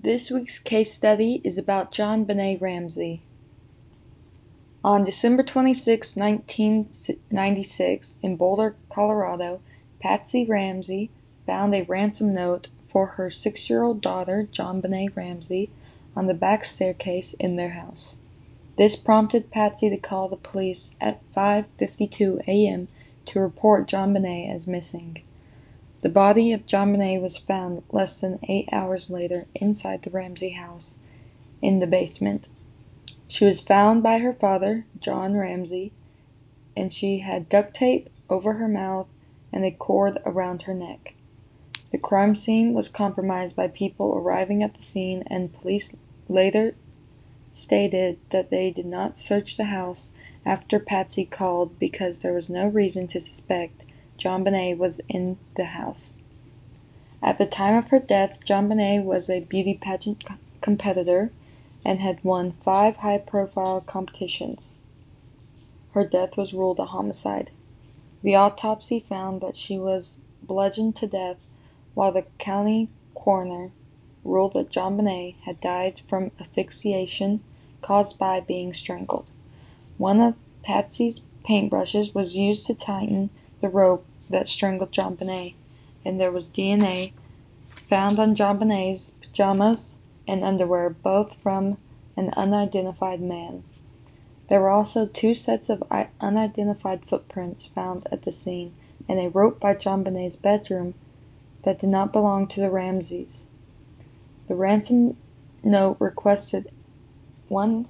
This week's case study is about JonBenét Ramsey. On December 26, 1996, in Boulder, Colorado, Patsy Ramsey found a ransom note for her six year old daughter, JonBenét Ramsey, on the back staircase in their house. This prompted Patsy to call the police at 5:52 a.m. to report JonBenét as missing. The body of JonBenét was found less than eight hours later inside the Ramsey house in the basement. She was found by her father, John Ramsey, and she had duct tape over her mouth and a cord around her neck. The crime scene was compromised by people arriving at the scene, and police later stated that they did not search the house after Patsy called because there was no reason to suspect JonBenét was in the house. At the time of her death, John JonBenét was a beauty pageant competitor and had won five high profile competitions. Her death was ruled a homicide. The autopsy found that she was bludgeoned to death, while the county coroner ruled that John JonBenét had died from asphyxiation caused by being strangled. One of Patsy's paintbrushes was used to tighten the rope that strangled JonBenét, and there was DNA found on JonBenét's pajamas and underwear, both from an unidentified man. There were also two sets of unidentified footprints found at the scene, and a rope by JonBenét's bedroom that did not belong to the Ramseys. The ransom note requested one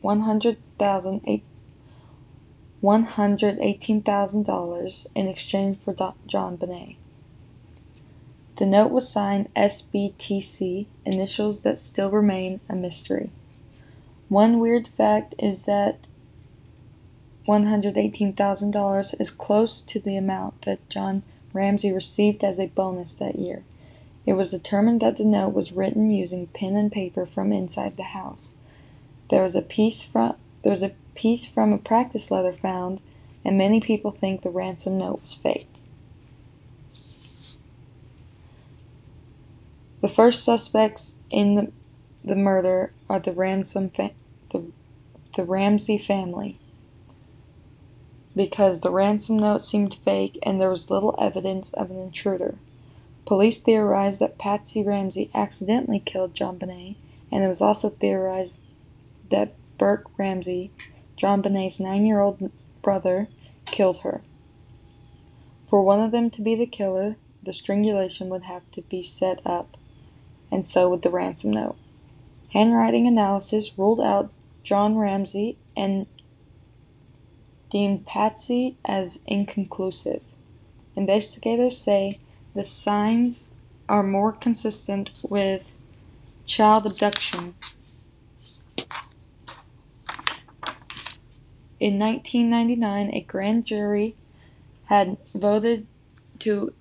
one hundred thousand eight $118,000 in exchange for JonBenét. The note was signed SBTC, initials that still remain a mystery. One weird fact is that $118,000 is close to the amount that John Ramsey received as a bonus that year. It was determined that the note was written using pen and paper from inside the house. There was a piece from there was a piece from a practice letter found, and many people think the ransom note was fake. The first suspects in the, the murder are the ransom fa- the, the Ramsey family because the ransom note seemed fake and there was little evidence of an intruder. Police theorized that Patsy Ramsey accidentally killed JonBenét, and it was also theorized that Burke Ramsey JonBenét's nine-year-old brother killed her. For one of them to be the killer, the strangulation would have to be set up, and so would the ransom note. Handwriting analysis ruled out John Ramsey and deemed Patsy as inconclusive. Investigators say the signs are more consistent with child abduction In 1999, a grand jury had voted to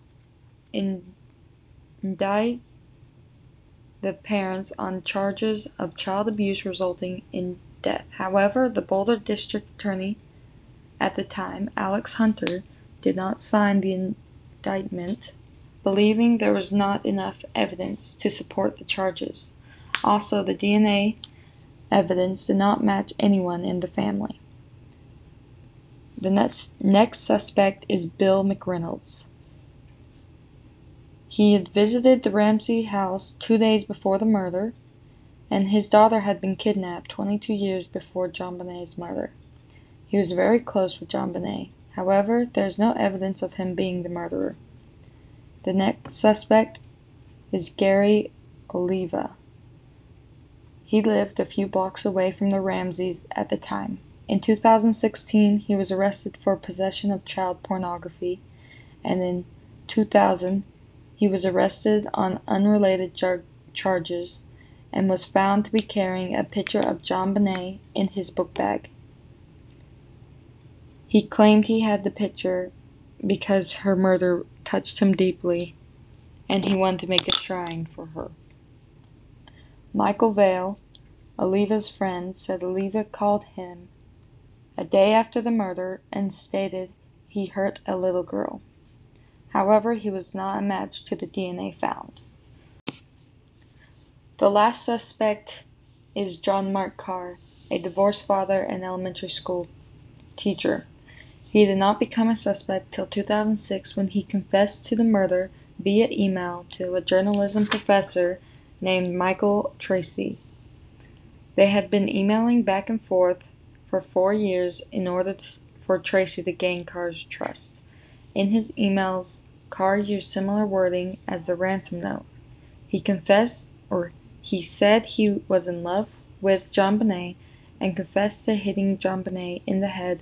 indict the parents on charges of child abuse resulting in death. However, the Boulder District Attorney at the time, Alex Hunter, did not sign the indictment, believing there was not enough evidence to support the charges. Also, the DNA evidence did not match anyone in the family. The next, next suspect is Bill McReynolds. He had visited the Ramsey house two days before the murder, and his daughter had been kidnapped 22 years before JonBenét's murder. He was very close with JonBenét. However, there is no evidence of him being the murderer. The next suspect is Gary Oliva. He lived a few blocks away from the Ramseys at the time. In 2016, he was arrested for possession of child pornography, and in 2000, he was arrested on unrelated char- charges and was found to be carrying a picture of JonBenét in his book bag. He claimed he had the picture because her murder touched him deeply and he wanted to make a shrine for her. Michael Vale, Oliva's friend, said Oliva called him a day after the murder and stated he hurt a little girl. However, he was not a match to the DNA found. The last suspect is John Mark Karr, a divorced father and elementary school teacher. He did not become a suspect till 2006 when he confessed to the murder via email to a journalism professor named Michael Tracey. They had been emailing back and forth for four years in order for Tracey to gain Karr's trust. In his emails, Karr used similar wording as the ransom note. He confessed, or he said he was in love with JonBenét and confessed to hitting JonBenét in the head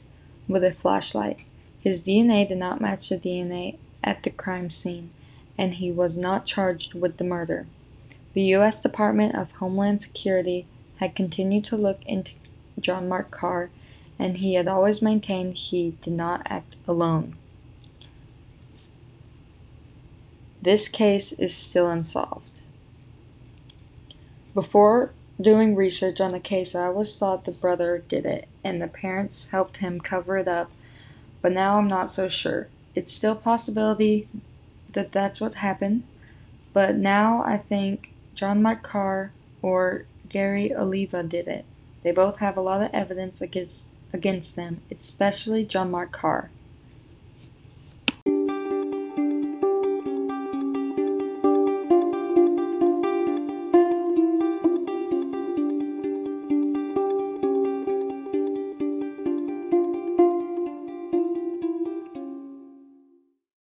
with a flashlight. His DNA did not match the DNA at the crime scene, and he was not charged with the murder. The U.S. Department of Homeland Security had continued to look into John Mark Karr, and he had always maintained he did not act alone. This case is still unsolved. Before doing research on the case, I always thought the brother did it and the parents helped him cover it up, but now I'm not so sure. It's still a possibility that that's what happened, but now I think John Mark Karr or Gary Oliva did it. They both have a lot of evidence against against them, especially John Mark Karr.